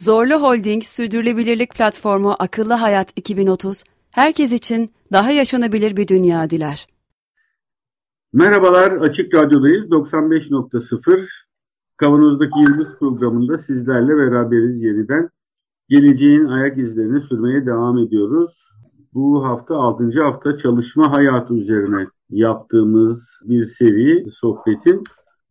Zorlu Holding Sürdürülebilirlik Platformu Akıllı Hayat 2030, herkes için daha yaşanabilir bir dünya diler. Merhabalar, Açık Radyo'dayız. 95.0 Kavanoz'daki Yıldız programında sizlerle beraberiz yeniden. Geleceğin ayak izlerini sürmeye devam ediyoruz. Bu hafta 6. hafta çalışma hayatı üzerine yaptığımız bir seri sohbetin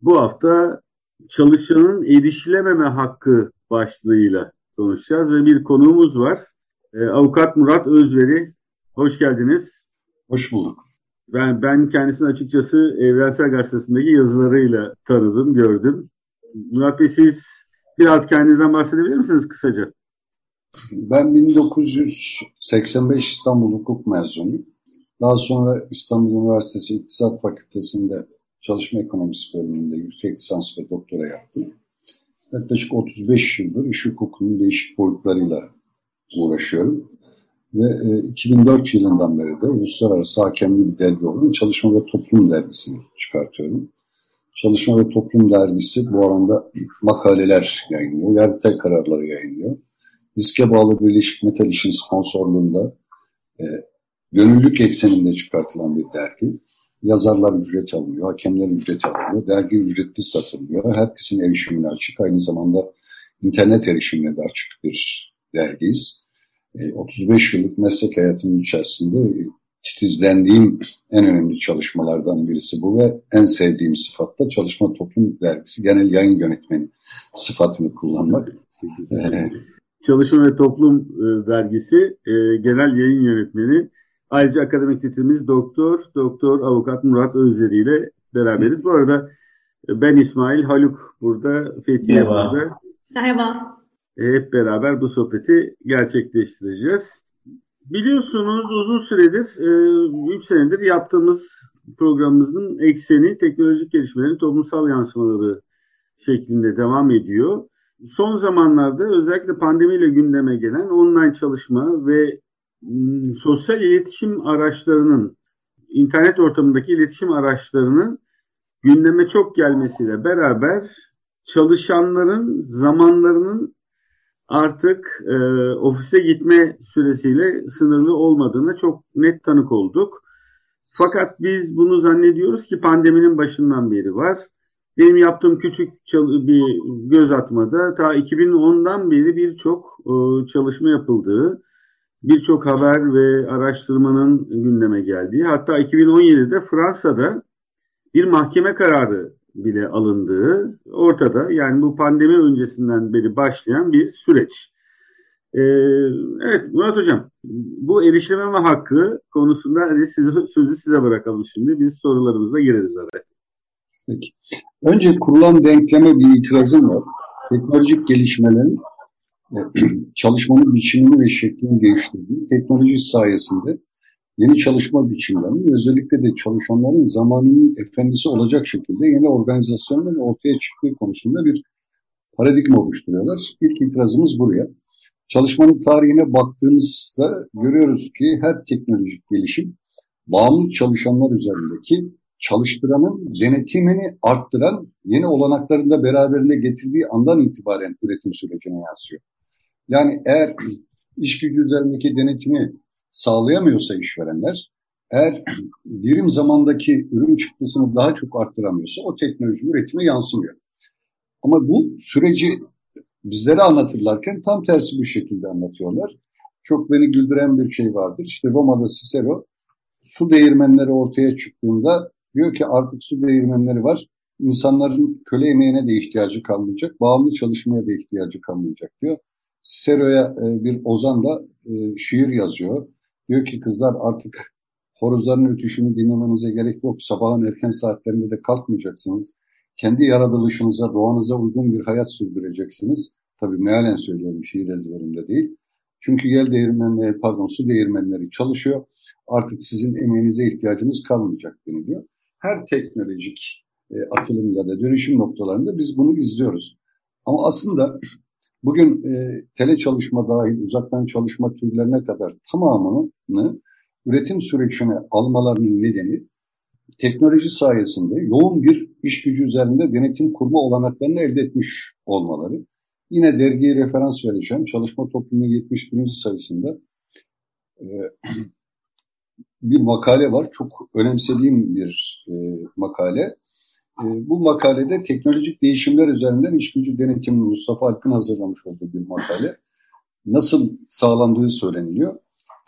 bu hafta çalışanın erişilememe hakkı başlığıyla konuşacağız ve bir konuğumuz var. Ee, Avukat Murat Özveri. Hoş geldiniz. Hoş bulduk. Ben, ben kendisini açıkçası Evrensel Gazetesi'ndeki yazılarıyla tanıdım, gördüm. Murat Bey siz biraz kendinizden bahsedebilir misiniz kısaca? Ben 1985 İstanbul Hukuk mezunuyum. Daha sonra İstanbul Üniversitesi İktisat Fakültesi'nde çalışma ekonomisi bölümünde yüksek lisans ve doktora yaptım. Yaklaşık 35 yıldır iş hukukunun değişik boyutlarıyla uğraşıyorum. Ve 2004 e, yılından beri de uluslararası hakemli bir dergi olan Çalışma ve Toplum dergisini çıkartıyorum. Çalışma ve Toplum dergisi bu alanda makaleler yayınlıyor, yargıtay kararları yayınlıyor. Diske bağlı Birleşik Metal İş'in sponsorluğunda e, gönüllülük ekseninde çıkartılan bir dergi. Yazarlar ücret alınıyor, hakemler ücret alınıyor, dergi ücretli satılıyor. Herkesin erişimine açık, aynı zamanda internet erişimine de açık bir dergiyiz. 35 e, yıllık meslek hayatımın içerisinde titizlendiğim en önemli çalışmalardan birisi bu ve en sevdiğim sıfat da Çalışma Toplum Dergisi Genel Yayın Yönetmeni sıfatını kullanmak. Çalışma ve Toplum e, Dergisi e, Genel Yayın Yönetmeni Ayrıca akademik titrimiz doktor, doktor avukat Murat Özleri ile beraberiz. Bu arada e, ben İsmail, Haluk burada, Fethiye Merhaba. burada. Merhaba. E, hep beraber bu sohbeti gerçekleştireceğiz. Biliyorsunuz uzun süredir, 3 e, senedir yaptığımız programımızın ekseni teknolojik gelişmelerin toplumsal yansımaları şeklinde devam ediyor. Son zamanlarda özellikle pandemiyle gündeme gelen online çalışma ve sosyal iletişim araçlarının, internet ortamındaki iletişim araçlarının gündeme çok gelmesiyle beraber çalışanların zamanlarının artık e, ofise gitme süresiyle sınırlı olmadığına çok net tanık olduk. Fakat biz bunu zannediyoruz ki pandeminin başından beri var. Benim yaptığım küçük bir göz atmada ta 2010'dan beri birçok e, çalışma yapıldığı, birçok haber ve araştırmanın gündeme geldiği hatta 2017'de Fransa'da bir mahkeme kararı bile alındığı ortada. Yani bu pandemi öncesinden beri başlayan bir süreç. Ee, evet Murat Hocam bu erişilememe hakkı konusunda hadi size, sözü size bırakalım şimdi. Biz sorularımızla gireriz araya. Peki. Önce kurulan denkleme bir itirazım var. Teknolojik gelişmelerin çalışmanın biçimini ve şeklini değiştirdiği teknoloji sayesinde yeni çalışma biçimlerinin özellikle de çalışanların zamanının efendisi olacak şekilde yeni organizasyonların ortaya çıktığı konusunda bir paradigma oluşturuyorlar. İlk itirazımız buraya. Çalışmanın tarihine baktığımızda görüyoruz ki her teknolojik gelişim bağımlı çalışanlar üzerindeki çalıştıranın denetimini arttıran yeni olanaklarını da beraberinde getirdiği andan itibaren üretim sürecine yansıyor. Yani eğer iş gücü üzerindeki denetimi sağlayamıyorsa işverenler, eğer birim zamandaki ürün çıktısını daha çok arttıramıyorsa o teknoloji üretime yansımıyor. Ama bu süreci bizlere anlatırlarken tam tersi bir şekilde anlatıyorlar. Çok beni güldüren bir şey vardır. İşte Roma'da Cicero su değirmenleri ortaya çıktığında diyor ki artık su değirmenleri var. İnsanların köle emeğine de ihtiyacı kalmayacak, bağımlı çalışmaya da ihtiyacı kalmayacak diyor. Sero'ya e, bir ozan da e, şiir yazıyor. Diyor ki kızlar artık horozların ötüşünü dinlemenize gerek yok. Sabahın erken saatlerinde de kalkmayacaksınız. Kendi yaratılışınıza, doğanıza uygun bir hayat sürdüreceksiniz. Tabii mealen söylüyorum, şiir ezberimde değil. Çünkü yel değirmenleri, pardon su değirmenleri çalışıyor. Artık sizin emeğinize ihtiyacımız kalmayacak deniliyor. Her teknolojik e, atılım ya da dönüşüm noktalarında biz bunu izliyoruz. Ama aslında bugün e, tele çalışma dahil uzaktan çalışma türlerine kadar tamamını üretim sürecine almalarının nedeni teknoloji sayesinde yoğun bir iş gücü üzerinde denetim kurma olanaklarını elde etmiş olmaları. Yine dergiye referans vereceğim. Çalışma Toplumu 71. sayısında e, bir makale var. Çok önemsediğim bir e, makale. E, bu makalede teknolojik değişimler üzerinden iş gücü denetimi Mustafa Alp'in hazırlamış olduğu bir makale. Nasıl sağlandığı söyleniliyor.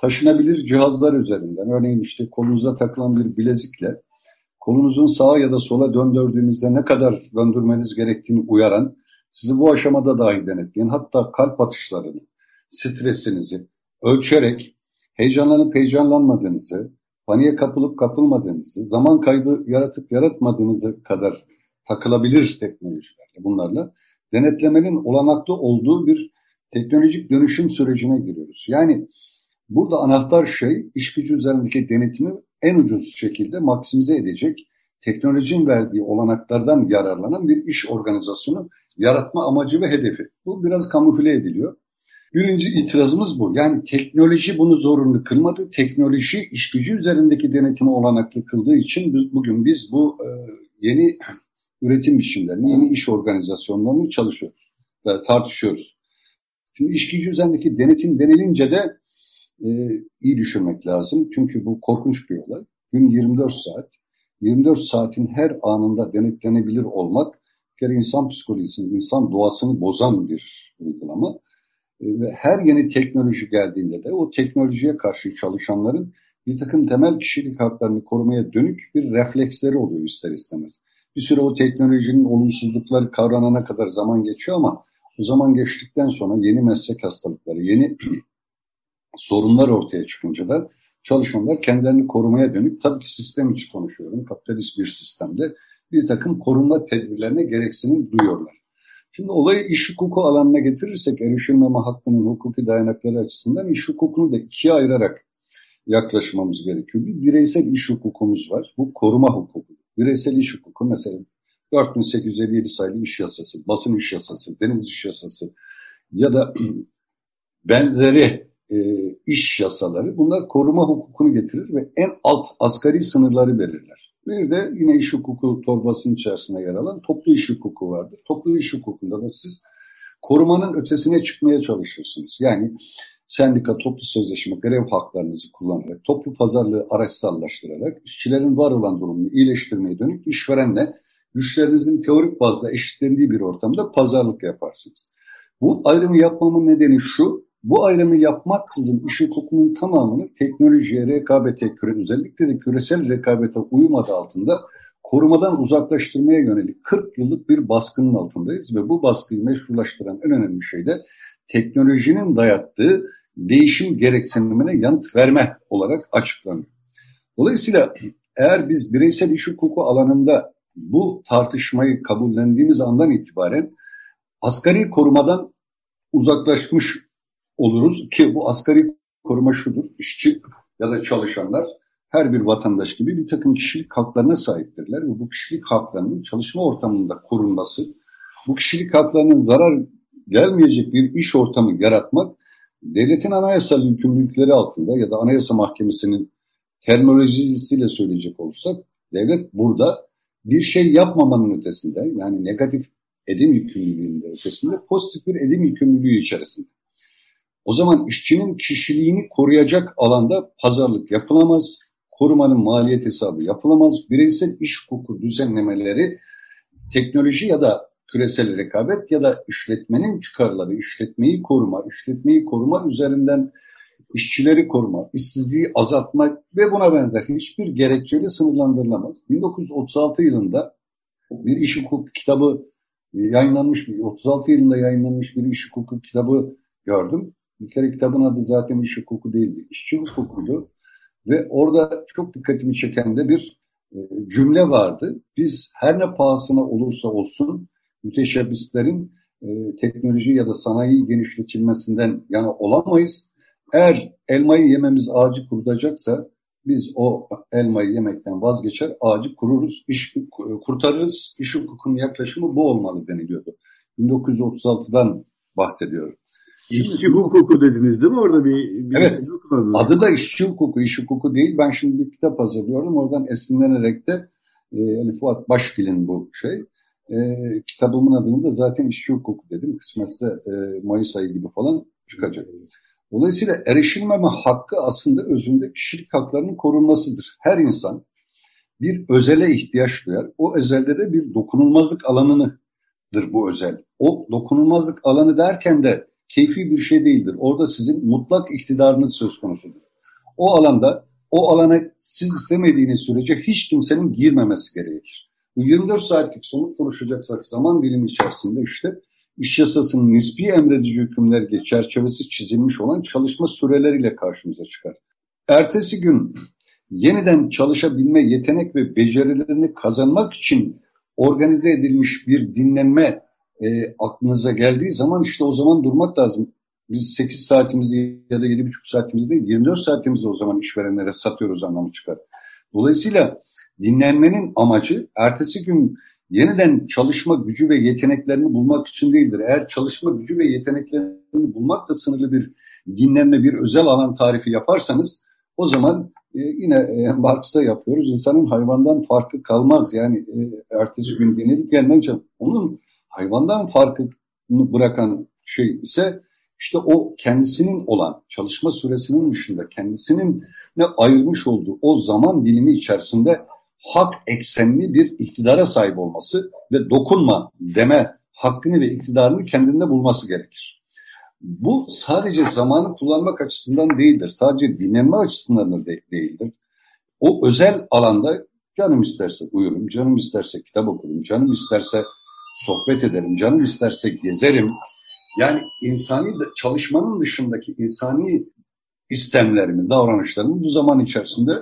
Taşınabilir cihazlar üzerinden, örneğin işte kolunuza takılan bir bilezikle kolunuzun sağa ya da sola döndürdüğünüzde ne kadar döndürmeniz gerektiğini uyaran, sizi bu aşamada dahi denetleyen, hatta kalp atışlarını, stresinizi ölçerek heyecanlanıp heyecanlanmadığınızı, paniğe kapılıp kapılmadığınızı, zaman kaybı yaratıp yaratmadığınızı kadar takılabilir teknolojilerle, bunlarla denetlemenin olanaklı olduğu bir teknolojik dönüşüm sürecine giriyoruz. Yani burada anahtar şey iş gücü üzerindeki denetimi en ucuz şekilde maksimize edecek, teknolojinin verdiği olanaklardan yararlanan bir iş organizasyonu yaratma amacı ve hedefi. Bu biraz kamufle ediliyor. Birinci itirazımız bu. Yani teknoloji bunu zorunlu kılmadı. Teknoloji iş gücü üzerindeki denetimi olanaklı kıldığı için biz, bugün biz bu e, yeni üretim biçimlerini, yeni iş organizasyonlarını çalışıyoruz, e, tartışıyoruz. Şimdi iş gücü üzerindeki denetim denilince de e, iyi düşünmek lazım. Çünkü bu korkunç bir olay. Gün 24 saat. 24 saatin her anında denetlenebilir olmak bir insan psikolojisini, insan doğasını bozan bir uygulama. E, ve her yeni teknoloji geldiğinde de o teknolojiye karşı çalışanların bir takım temel kişilik haklarını korumaya dönük bir refleksleri oluyor ister istemez. Bir süre o teknolojinin olumsuzlukları kavranana kadar zaman geçiyor ama o zaman geçtikten sonra yeni meslek hastalıkları, yeni sorunlar ortaya çıkınca da çalışanlar kendilerini korumaya dönük, tabii ki sistem içi konuşuyorum, kapitalist bir sistemde bir takım korunma tedbirlerine gereksinim duyuyorlar. Şimdi olayı iş hukuku alanına getirirsek erişilmeme hakkının hukuki dayanakları açısından iş hukukunu da ikiye ayırarak yaklaşmamız gerekiyor. Bir bireysel iş hukukumuz var. Bu koruma hukuku. Bireysel iş hukuku mesela 4857 sayılı iş yasası, basın iş yasası, deniz iş yasası ya da benzeri e, iş yasaları bunlar koruma hukukunu getirir ve en alt asgari sınırları belirler. Bir de yine iş hukuku torbasının içerisinde yer alan toplu iş hukuku vardır. Toplu iş hukukunda da siz korumanın ötesine çıkmaya çalışırsınız. Yani sendika, toplu sözleşme, grev haklarınızı kullanarak, toplu pazarlığı araçsallaştırarak işçilerin var olan durumunu iyileştirmeye dönük işverenle güçlerinizin teorik bazda eşitlendiği bir ortamda pazarlık yaparsınız. Bu ayrımı yapmamın nedeni şu, bu ayrımı yapmaksızın iş hukukunun tamamını teknolojiye, rekabete, küre, özellikle de küresel rekabete uyum adı altında korumadan uzaklaştırmaya yönelik 40 yıllık bir baskının altındayız ve bu baskıyı meşrulaştıran en önemli şey de teknolojinin dayattığı değişim gereksinimine yanıt verme olarak açıklanıyor. Dolayısıyla eğer biz bireysel iş hukuku alanında bu tartışmayı kabullendiğimiz andan itibaren asgari korumadan uzaklaşmış oluruz ki bu asgari koruma şudur. İşçi ya da çalışanlar her bir vatandaş gibi bir takım kişilik haklarına sahiptirler ve bu kişilik haklarının çalışma ortamında korunması, bu kişilik haklarının zarar gelmeyecek bir iş ortamı yaratmak devletin anayasal yükümlülükleri altında ya da anayasa mahkemesinin terminolojisiyle söyleyecek olursak devlet burada bir şey yapmamanın ötesinde yani negatif edim yükümlülüğünün ötesinde pozitif bir edim yükümlülüğü içerisinde. O zaman işçinin kişiliğini koruyacak alanda pazarlık yapılamaz, korumanın maliyet hesabı yapılamaz, bireysel iş hukuku düzenlemeleri teknoloji ya da küresel rekabet ya da işletmenin çıkarları, işletmeyi koruma, işletmeyi koruma üzerinden işçileri koruma, işsizliği azaltma ve buna benzer hiçbir gerekçeyle sınırlandırılamaz. 1936 yılında bir iş hukuku kitabı yayınlanmış, 36 yılında yayınlanmış bir iş hukuku kitabı gördüm. Bir kere kitabın adı zaten iş hukuku değildi. İşçi hukukuydu. Ve orada çok dikkatimi çeken de bir e, cümle vardı. Biz her ne pahasına olursa olsun müteşebbislerin e, teknoloji ya da sanayi genişletilmesinden yana olamayız. Eğer elmayı yememiz ağacı kurutacaksa biz o elmayı yemekten vazgeçer, ağacı kururuz, iş kurtarırız. İş hukukunun yaklaşımı bu olmalı deniliyordu. 1936'dan bahsediyorum. İşçi hukuku dediniz değil mi orada bir, bir Evet. Adı da işçi hukuku, iş hukuku değil. Ben şimdi bir kitap hazırlıyorum. Oradan esinlenerek de e, Ali Fuat Başgil'in bu şey. E, kitabımın adını da zaten işçi hukuku dedim. Kısmetse e, Mayıs ayı gibi falan çıkacak. Dolayısıyla erişilmeme hakkı aslında özünde kişilik haklarının korunmasıdır. Her insan bir özele ihtiyaç duyar. O özelde de bir dokunulmazlık alanıdır bu özel. O dokunulmazlık alanı derken de keyfi bir şey değildir. Orada sizin mutlak iktidarınız söz konusudur. O alanda o alana siz istemediğiniz sürece hiç kimsenin girmemesi gerekir. Bu 24 saatlik somut konuşacaksak zaman dilimi içerisinde işte iş yasasının nispi emredici hükümleri çerçevesi çizilmiş olan çalışma süreleriyle karşımıza çıkar. Ertesi gün yeniden çalışabilme yetenek ve becerilerini kazanmak için organize edilmiş bir dinlenme e, aklınıza geldiği zaman işte o zaman durmak lazım. Biz 8 saatimizi ya da 7,5 saatimizi değil 24 saatimizi o zaman işverenlere satıyoruz anlamı çıkar. Dolayısıyla dinlenmenin amacı ertesi gün yeniden çalışma gücü ve yeteneklerini bulmak için değildir. Eğer çalışma gücü ve yeteneklerini bulmakla sınırlı bir dinlenme, bir özel alan tarifi yaparsanız o zaman e, yine e, Marx'ta yapıyoruz. İnsanın hayvandan farkı kalmaz. Yani e, ertesi gün dinlenip yeniden çalış. Onun hayvandan farkını bırakan şey ise işte o kendisinin olan çalışma süresinin dışında kendisinin ne ayırmış olduğu o zaman dilimi içerisinde hak eksenli bir iktidara sahip olması ve dokunma deme hakkını ve iktidarını kendinde bulması gerekir. Bu sadece zamanı kullanmak açısından değildir. Sadece dinlenme açısından da değildir. O özel alanda canım isterse uyurum, canım isterse kitap okurum, canım isterse sohbet ederim, canım isterse gezerim. Yani insani çalışmanın dışındaki insani istemlerimi, davranışlarımı bu zaman içerisinde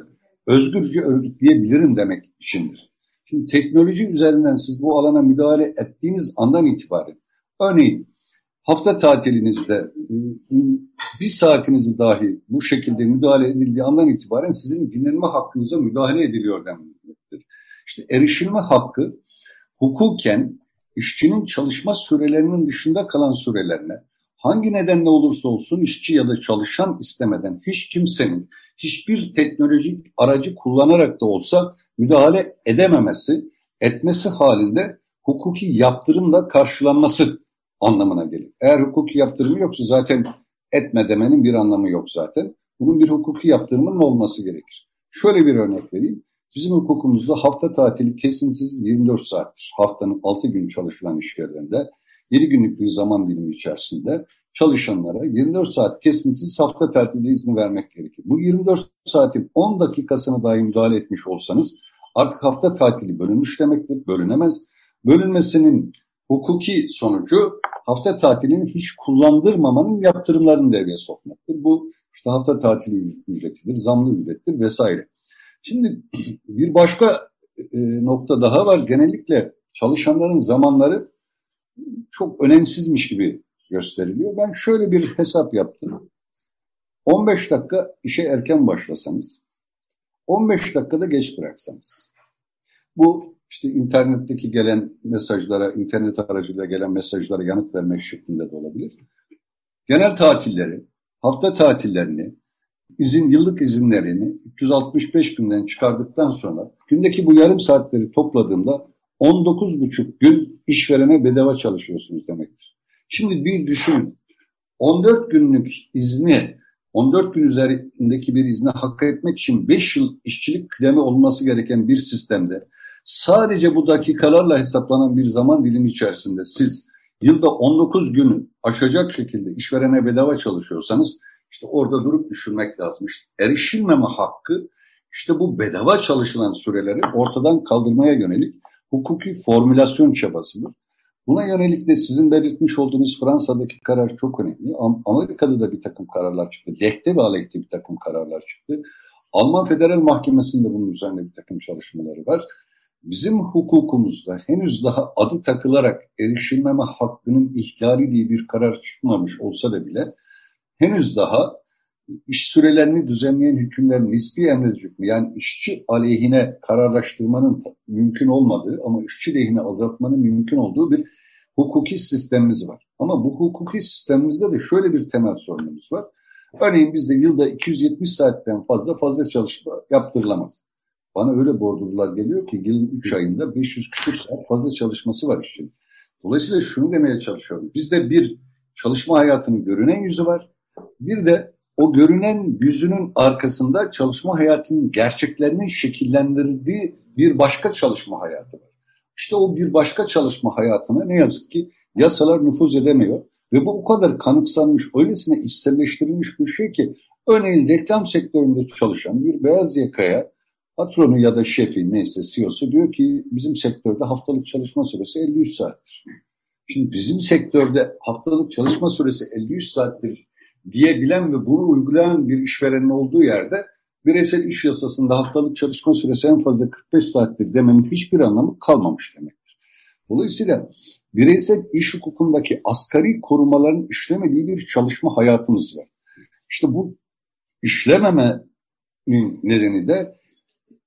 özgürce örgütleyebilirim demek içindir. Şimdi teknoloji üzerinden siz bu alana müdahale ettiğiniz andan itibaren, örneğin hafta tatilinizde e, bir saatinizi dahi bu şekilde müdahale edildiği andan itibaren sizin dinlenme hakkınıza müdahale ediliyor demektir. İşte erişilme hakkı hukuken işçinin çalışma sürelerinin dışında kalan sürelerine hangi nedenle olursa olsun işçi ya da çalışan istemeden hiç kimsenin hiçbir teknolojik aracı kullanarak da olsa müdahale edememesi, etmesi halinde hukuki yaptırımla karşılanması anlamına gelir. Eğer hukuki yaptırımı yoksa zaten etme demenin bir anlamı yok zaten. Bunun bir hukuki yaptırımının olması gerekir. Şöyle bir örnek vereyim. Bizim hukukumuzda hafta tatili kesintisiz 24 saattir. Haftanın 6 gün çalışılan iş yerlerinde 7 günlük bir zaman dilimi içerisinde çalışanlara 24 saat kesintisiz hafta tatili izni vermek gerekir. Bu 24 saatin 10 dakikasını dahi müdahale etmiş olsanız artık hafta tatili bölünmüş demektir. Bölünemez. Bölünmesinin hukuki sonucu hafta tatilini hiç kullandırmamanın yaptırımlarını devreye sokmaktır. Bu işte hafta tatili ücretidir, zamlı ücrettir vesaire. Şimdi bir başka e, nokta daha var. Genellikle çalışanların zamanları çok önemsizmiş gibi gösteriliyor. Ben şöyle bir hesap yaptım. 15 dakika işe erken başlasanız, 15 dakikada geç bıraksanız. Bu işte internetteki gelen mesajlara, internet aracılığıyla gelen mesajlara yanıt vermek şeklinde de olabilir. Genel tatilleri, hafta tatillerini, izin yıllık izinlerini 365 günden çıkardıktan sonra gündeki bu yarım saatleri topladığımda 19,5 gün işverene bedava çalışıyorsunuz demektir. Şimdi bir düşünün. 14 günlük izni 14 gün üzerindeki bir izni hak etmek için 5 yıl işçilik kıdemi olması gereken bir sistemde sadece bu dakikalarla hesaplanan bir zaman dilimi içerisinde siz yılda 19 günü aşacak şekilde işverene bedava çalışıyorsanız işte orada durup düşünmek lazım. İşte erişilmeme hakkı işte bu bedava çalışılan süreleri ortadan kaldırmaya yönelik hukuki formülasyon çabasıdır. Buna yönelik de sizin belirtmiş olduğunuz Fransa'daki karar çok önemli. Amerika'da da bir takım kararlar çıktı. Lehte ve aleyhte bir takım kararlar çıktı. Alman Federal Mahkemesi'nde bunun üzerine bir takım çalışmaları var. bizim hukukumuzda henüz daha adı takılarak erişilmeme hakkının ihlali diye bir karar çıkmamış olsa da bile henüz daha iş sürelerini düzenleyen hükümler nispi emredici hükmü yani işçi aleyhine kararlaştırmanın mümkün olmadığı ama işçi lehine azaltmanın mümkün olduğu bir hukuki sistemimiz var. Ama bu hukuki sistemimizde de şöyle bir temel sorunumuz var. Örneğin bizde yılda 270 saatten fazla fazla çalışma yaptırılamaz. Bana öyle bordurlar geliyor ki yılın 3 ayında 500 küsur saat fazla çalışması var işçinin. Dolayısıyla şunu demeye çalışıyorum. Bizde bir çalışma hayatının görünen yüzü var. Bir de o görünen yüzünün arkasında çalışma hayatının gerçeklerini şekillendirdiği bir başka çalışma hayatı var. İşte o bir başka çalışma hayatına ne yazık ki yasalar nüfuz edemiyor. Ve bu o kadar kanıksanmış, öylesine içselleştirilmiş bir şey ki örneğin reklam sektöründe çalışan bir beyaz yakaya patronu ya da şefi neyse CEO'su diyor ki bizim sektörde haftalık çalışma süresi 53 saattir. Şimdi bizim sektörde haftalık çalışma süresi 53 saattir diyebilen ve bunu uygulayan bir işverenin olduğu yerde bireysel iş yasasında haftalık çalışma süresi en fazla 45 saattir demenin hiçbir anlamı kalmamış demektir. Dolayısıyla bireysel iş hukukundaki asgari korumaların işlemediği bir çalışma hayatımız var. İşte bu işlememenin nedeni de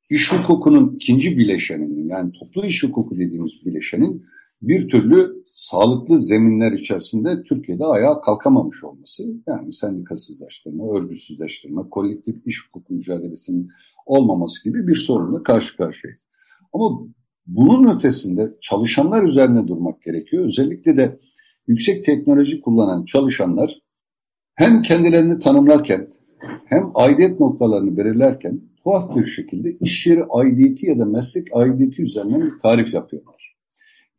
iş hukukunun ikinci bileşeninin yani toplu iş hukuku dediğimiz bileşenin bir türlü sağlıklı zeminler içerisinde Türkiye'de ayağa kalkamamış olması, yani sendikasızlaştırma, örgütsüzleştirme, kolektif iş hukuku mücadelesinin olmaması gibi bir sorunla karşı karşıyayız. Ama bunun ötesinde çalışanlar üzerine durmak gerekiyor. Özellikle de yüksek teknoloji kullanan çalışanlar hem kendilerini tanımlarken hem aidiyet noktalarını belirlerken tuhaf bir şekilde iş yeri aidiyeti ya da meslek aidiyeti üzerinden bir tarif yapıyorlar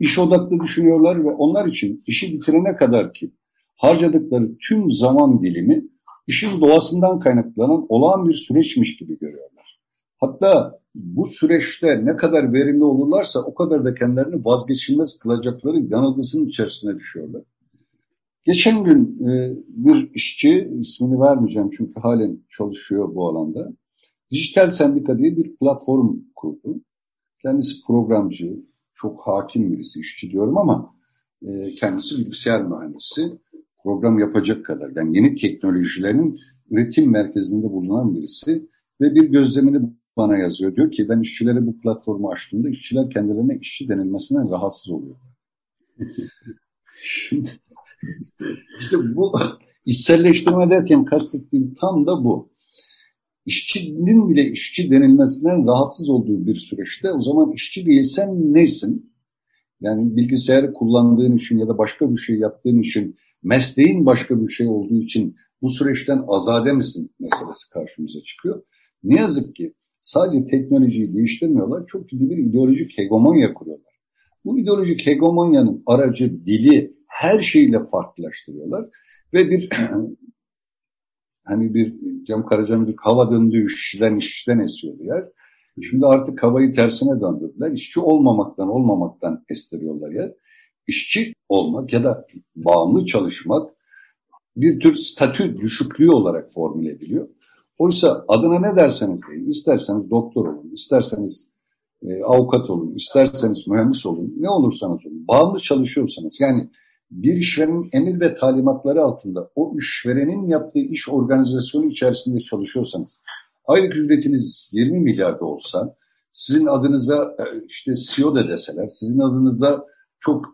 iş odaklı düşünüyorlar ve onlar için işi bitirene kadar ki harcadıkları tüm zaman dilimi işin doğasından kaynaklanan olağan bir süreçmiş gibi görüyorlar. Hatta bu süreçte ne kadar verimli olurlarsa o kadar da kendilerini vazgeçilmez kılacakları yanılgısının içerisine düşüyorlar. Geçen gün e, bir işçi, ismini vermeyeceğim çünkü halen çalışıyor bu alanda, Dijital Sendika diye bir platform kurdu. Kendisi programcı, çok hakim birisi, işçi diyorum ama e, kendisi bilgisayar mühendisi. Program yapacak kadar, yani yeni teknolojilerin üretim merkezinde bulunan birisi ve bir gözlemini bana yazıyor. Diyor ki ben işçilere bu platformu açtığımda işçiler kendilerine işçi denilmesinden rahatsız oluyor. Şimdi işte bu içselleştirme derken kastettiğim tam da bu işçinin bile işçi denilmesinden rahatsız olduğu bir süreçte o zaman işçi değilsen neysin? Yani bilgisayarı kullandığın için ya da başka bir şey yaptığın için mesleğin başka bir şey olduğu için bu süreçten azade misin meselesi karşımıza çıkıyor. Ne yazık ki sadece teknolojiyi değiştirmiyorlar, çok ciddi bir ideolojik hegemonya kuruyorlar. Bu ideolojik hegemonyanın aracı, dili her şeyle farklılaştırıyorlar ve bir hani bir Cem Karaca'nın bir hava döndüğü işçiden işçiden esiyordu yer. Şimdi artık havayı tersine döndürdüler. İşçi olmamaktan olmamaktan estiriyorlar yer. İşçi olmak ya da bağımlı çalışmak bir tür statü düşüklüğü olarak formüle ediliyor. Oysa adına ne derseniz deyin, isterseniz doktor olun, isterseniz e, avukat olun, isterseniz mühendis olun, ne olursanız olun, bağımlı çalışıyorsanız yani bir işverenin emir ve talimatları altında o işverenin yaptığı iş organizasyonu içerisinde çalışıyorsanız aylık ücretiniz 20 milyar da olsa sizin adınıza e, işte CEO de deseler, sizin adınıza çok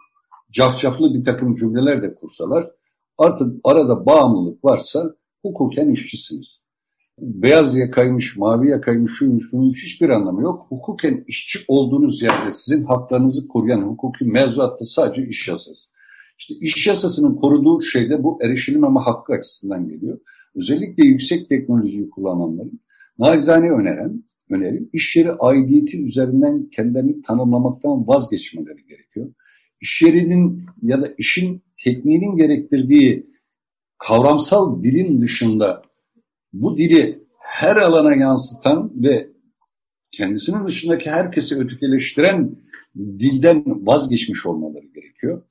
cafcaflı bir takım cümleler de kursalar artık arada bağımlılık varsa hukuken işçisiniz. Beyaz yakaymış, mavi yakaymış, şuymuş, bunun hiçbir anlamı yok. Hukuken işçi olduğunuz yerde sizin haklarınızı koruyan hukuki mevzuatta sadece iş yasası. İşte iş yasasının koruduğu şey de bu erişilememe hakkı açısından geliyor. Özellikle yüksek teknolojiyi kullananların nacizane öneren, önerim iş yeri aidiyeti üzerinden kendilerini tanımlamaktan vazgeçmeleri gerekiyor. İş yerinin ya da işin tekniğinin gerektirdiği kavramsal dilin dışında bu dili her alana yansıtan ve kendisinin dışındaki herkesi ötekileştiren dilden vazgeçmiş olmaları gerekiyor.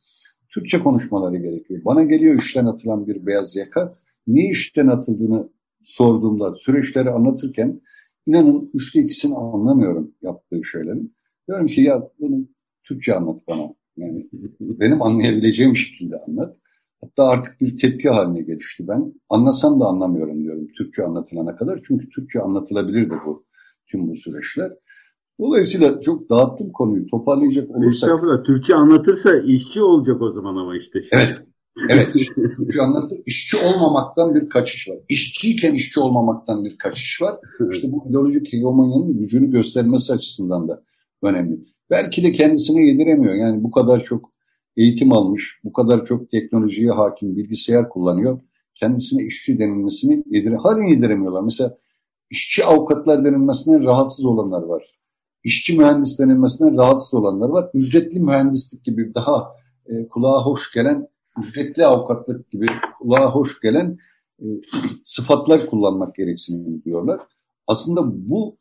Türkçe konuşmaları gerekiyor. Bana geliyor işten atılan bir beyaz yaka. Niye işten atıldığını sorduğumda süreçleri anlatırken inanın üçte ikisini anlamıyorum yaptığı şeylerin. Diyorum ki ya bunu Türkçe anlat bana. Yani benim anlayabileceğim şekilde anlat. Hatta artık bir tepki haline gelişti ben. Anlasam da anlamıyorum diyorum Türkçe anlatılana kadar. Çünkü Türkçe anlatılabilir de bu tüm bu süreçler. Dolayısıyla çok dağıttım konuyu. Toparlayacak olursak. Estağfurullah. Türkçe anlatırsa işçi olacak o zaman ama işte. Evet. Evet. Türkçe anlatır. İşçi olmamaktan bir kaçış var. İşçiyken işçi olmamaktan bir kaçış var. İşte bu ideolojik hegemonyanın gücünü göstermesi açısından da önemli. Belki de kendisine yediremiyor. Yani bu kadar çok eğitim almış, bu kadar çok teknolojiye hakim, bilgisayar kullanıyor. Kendisine işçi denilmesini yedire, halen yediremiyorlar. Mesela işçi avukatlar denilmesine rahatsız olanlar var. İşçi mühendis denilmesine rahatsız olanlar var. Ücretli mühendislik gibi daha e, kulağa hoş gelen, ücretli avukatlık gibi kulağa hoş gelen e, sıfatlar kullanmak gereksinimi diyorlar. Aslında bu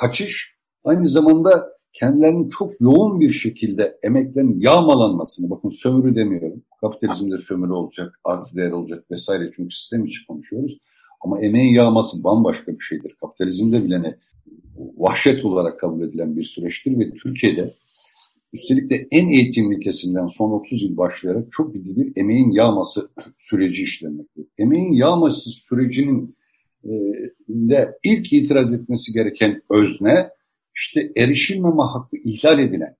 kaçış aynı zamanda kendilerinin çok yoğun bir şekilde emeklerin yağmalanmasını, bakın sömürü demiyorum, kapitalizmde sömürü olacak, artı değer olacak vesaire çünkü sistem içi konuşuyoruz. Ama emeğin yağması bambaşka bir şeydir. Kapitalizmde bile ne vahşet olarak kabul edilen bir süreçtir ve Türkiye'de üstelik de en eğitimli kesimden son 30 yıl başlayarak çok ciddi bir emeğin yağması süreci işlenmektedir. Emeğin yağması sürecinin e, de ilk itiraz etmesi gereken özne işte erişilmeme hakkı ihlal edilen,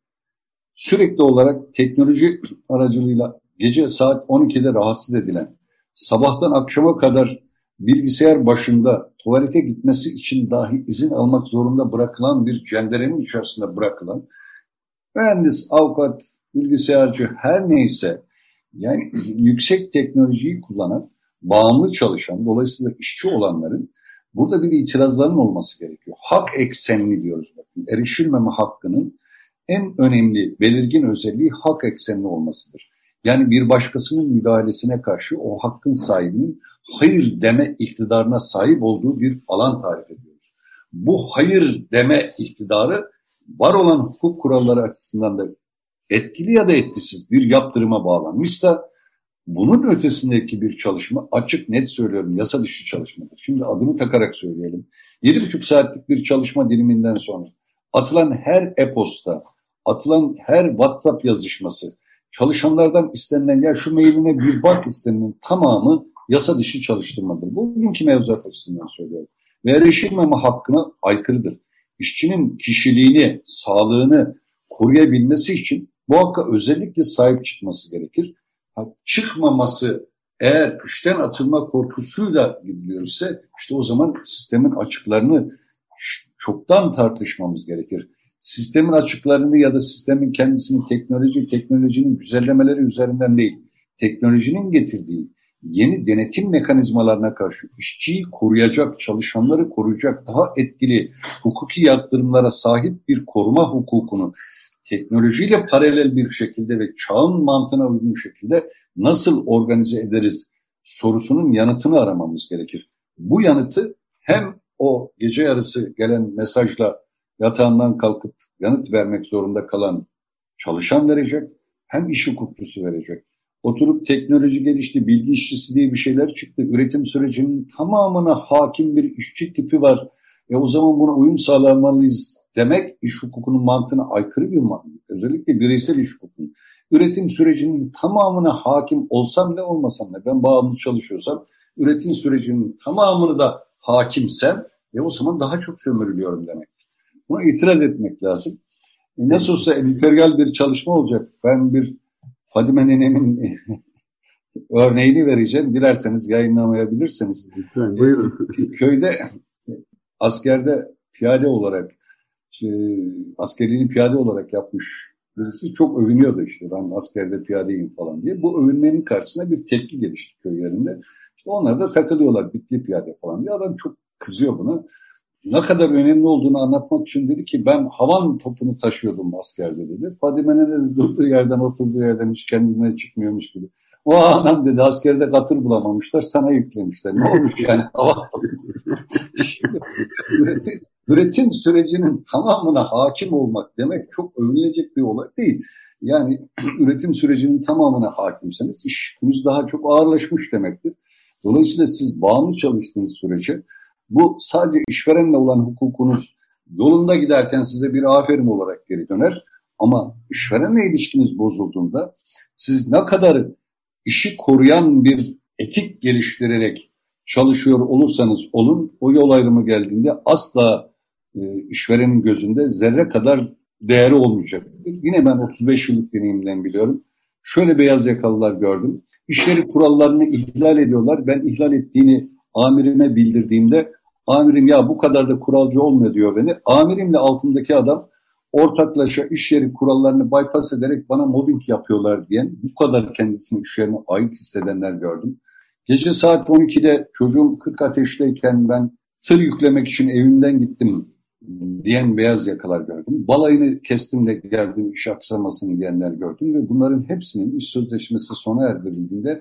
sürekli olarak teknoloji aracılığıyla gece saat 12'de rahatsız edilen, sabahtan akşama kadar bilgisayar başında tuvalete gitmesi için dahi izin almak zorunda bırakılan bir cenderenin içerisinde bırakılan mühendis, avukat, bilgisayarcı her neyse yani yüksek teknolojiyi kullanan, bağımlı çalışan, dolayısıyla işçi olanların Burada bir itirazların olması gerekiyor. Hak eksenli diyoruz bakın. Erişilmeme hakkının en önemli belirgin özelliği hak eksenli olmasıdır. Yani bir başkasının müdahalesine karşı o hakkın sahibinin hayır deme iktidarına sahip olduğu bir alan tarif ediyoruz. Bu hayır deme iktidarı var olan hukuk kuralları açısından da etkili ya da etkisiz bir yaptırıma bağlanmışsa bunun ötesindeki bir çalışma açık net söylüyorum yasa dışı çalışmadır. Şimdi adını takarak söyleyelim. 7,5 saatlik bir çalışma diliminden sonra atılan her e-posta, atılan her WhatsApp yazışması, çalışanlardan istenilen ya şu mailine bir bak istenilen tamamı yasa dışı çalıştırmadır. Bugünkü mevzuat açısından söylüyorum. Ve erişilmeme hakkına aykırıdır. İşçinin kişiliğini, sağlığını koruyabilmesi için bu hakka özellikle sahip çıkması gerekir çıkmaması eğer işten atılma korkusuyla gidiliyorsa işte o zaman sistemin açıklarını çoktan tartışmamız gerekir. Sistemin açıklarını ya da sistemin kendisini teknoloji, teknolojinin güzellemeleri üzerinden değil, teknolojinin getirdiği yeni denetim mekanizmalarına karşı işçiyi koruyacak, çalışanları koruyacak daha etkili hukuki yaptırımlara sahip bir koruma hukukunu teknolojiyle paralel bir şekilde ve çağın mantığına uygun şekilde nasıl organize ederiz sorusunun yanıtını aramamız gerekir. Bu yanıtı hem o gece yarısı gelen mesajla yatağından kalkıp yanıt vermek zorunda kalan çalışan verecek hem iş hukukçusu verecek. Oturup teknoloji gelişti, bilgi işçisi diye bir şeyler çıktı. Üretim sürecinin tamamına hakim bir işçi tipi var e o zaman buna uyum sağlamalıyız demek iş hukukunun mantığına aykırı bir mantık. Özellikle bireysel iş hukukunun. Üretim sürecinin tamamına hakim olsam ne olmasam ne ben bağımlı çalışıyorsam üretim sürecinin tamamını da hakimsem e o zaman daha çok sömürülüyorum demek. Buna itiraz etmek lazım. E nasıl olsa emperyal bir çalışma olacak. Ben bir Fadime nenemin örneğini vereceğim. Dilerseniz yayınlamayabilirsiniz. Lütfen buyurun. Köyde askerde piyade olarak işte, askerliğini piyade olarak yapmış birisi çok övünüyordu işte ben askerde piyadeyim falan diye. Bu övünmenin karşısına bir tepki gelişti köylerinde. İşte onlar da takılıyorlar bitli piyade falan diye. Adam çok kızıyor buna. Ne kadar önemli olduğunu anlatmak için dedi ki ben havan topunu taşıyordum askerde dedi. Fadime'nin de durduğu yerden oturduğu yerden hiç kendine çıkmıyormuş gibi. O anam dedi askerde katır bulamamışlar sana yüklemişler. Ne olmuş yani hava üretim, üretim sürecinin tamamına hakim olmak demek çok övülecek bir olay değil. Yani üretim sürecinin tamamına hakimseniz işiniz daha çok ağırlaşmış demektir. Dolayısıyla siz bağımlı çalıştığınız sürece bu sadece işverenle olan hukukunuz Yolunda giderken size bir aferin olarak geri döner. Ama işverenle ilişkiniz bozulduğunda siz ne kadar işi koruyan bir etik geliştirerek çalışıyor olursanız olun o yol ayrımı geldiğinde asla e, işverenin gözünde zerre kadar değeri olmayacak. Yine ben 35 yıllık deneyimden biliyorum. Şöyle beyaz yakalılar gördüm. İşleri kurallarını ihlal ediyorlar. Ben ihlal ettiğini amirime bildirdiğimde amirim ya bu kadar da kuralcı olmuyor diyor beni. Amirimle altındaki adam ortaklaşa iş yeri kurallarını bypass ederek bana mobbing yapıyorlar diyen bu kadar kendisini iş yerine ait hissedenler gördüm. Gece saat 12'de çocuğum 40 ateşteyken ben tır yüklemek için evimden gittim diyen beyaz yakalar gördüm. Balayını kestim de geldim iş aksamasın diyenler gördüm ve bunların hepsinin iş sözleşmesi sona erdirildiğinde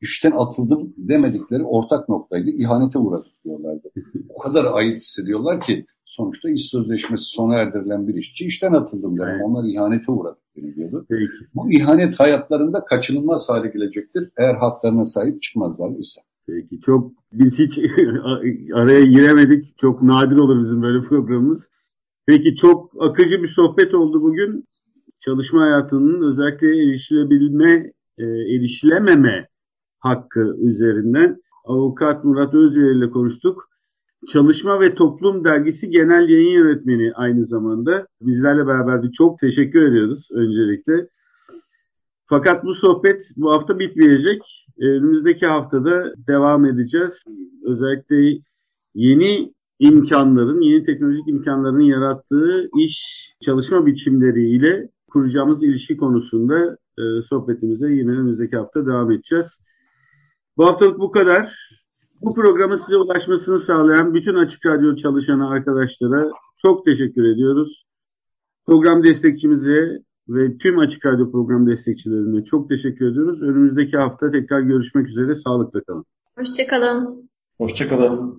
işten atıldım demedikleri ortak noktaydı. İhanete uğradık diyorlardı. O kadar ait hissediyorlar ki sonuçta iş sözleşmesi sona erdirilen bir işçi işten atıldım derim. Evet. Onlar ihanete uğradık deniliyordu. Peki. Bu ihanet hayatlarında kaçınılmaz hale gelecektir eğer haklarına sahip çıkmazlar ise. Peki çok biz hiç araya giremedik. Çok nadir olur bizim böyle programımız. Peki çok akıcı bir sohbet oldu bugün. Çalışma hayatının özellikle erişilebilme, e, erişilememe hakkı üzerinden avukat Murat Özyer ile konuştuk. Çalışma ve Toplum Dergisi Genel Yayın Yönetmeni aynı zamanda. Bizlerle beraberdi. Çok teşekkür ediyoruz öncelikle. Fakat bu sohbet bu hafta bitmeyecek. Önümüzdeki haftada devam edeceğiz. Özellikle yeni imkanların, yeni teknolojik imkanların yarattığı iş çalışma biçimleriyle kuracağımız ilişki konusunda e, sohbetimize yine önümüzdeki hafta devam edeceğiz. Bu haftalık bu kadar. Bu programı size ulaşmasını sağlayan bütün Açık Radyo çalışan arkadaşlara çok teşekkür ediyoruz. Program destekçimize ve tüm Açık Radyo program destekçilerine çok teşekkür ediyoruz. Önümüzdeki hafta tekrar görüşmek üzere. Sağlıkla kalın. Hoşçakalın. Hoşçakalın.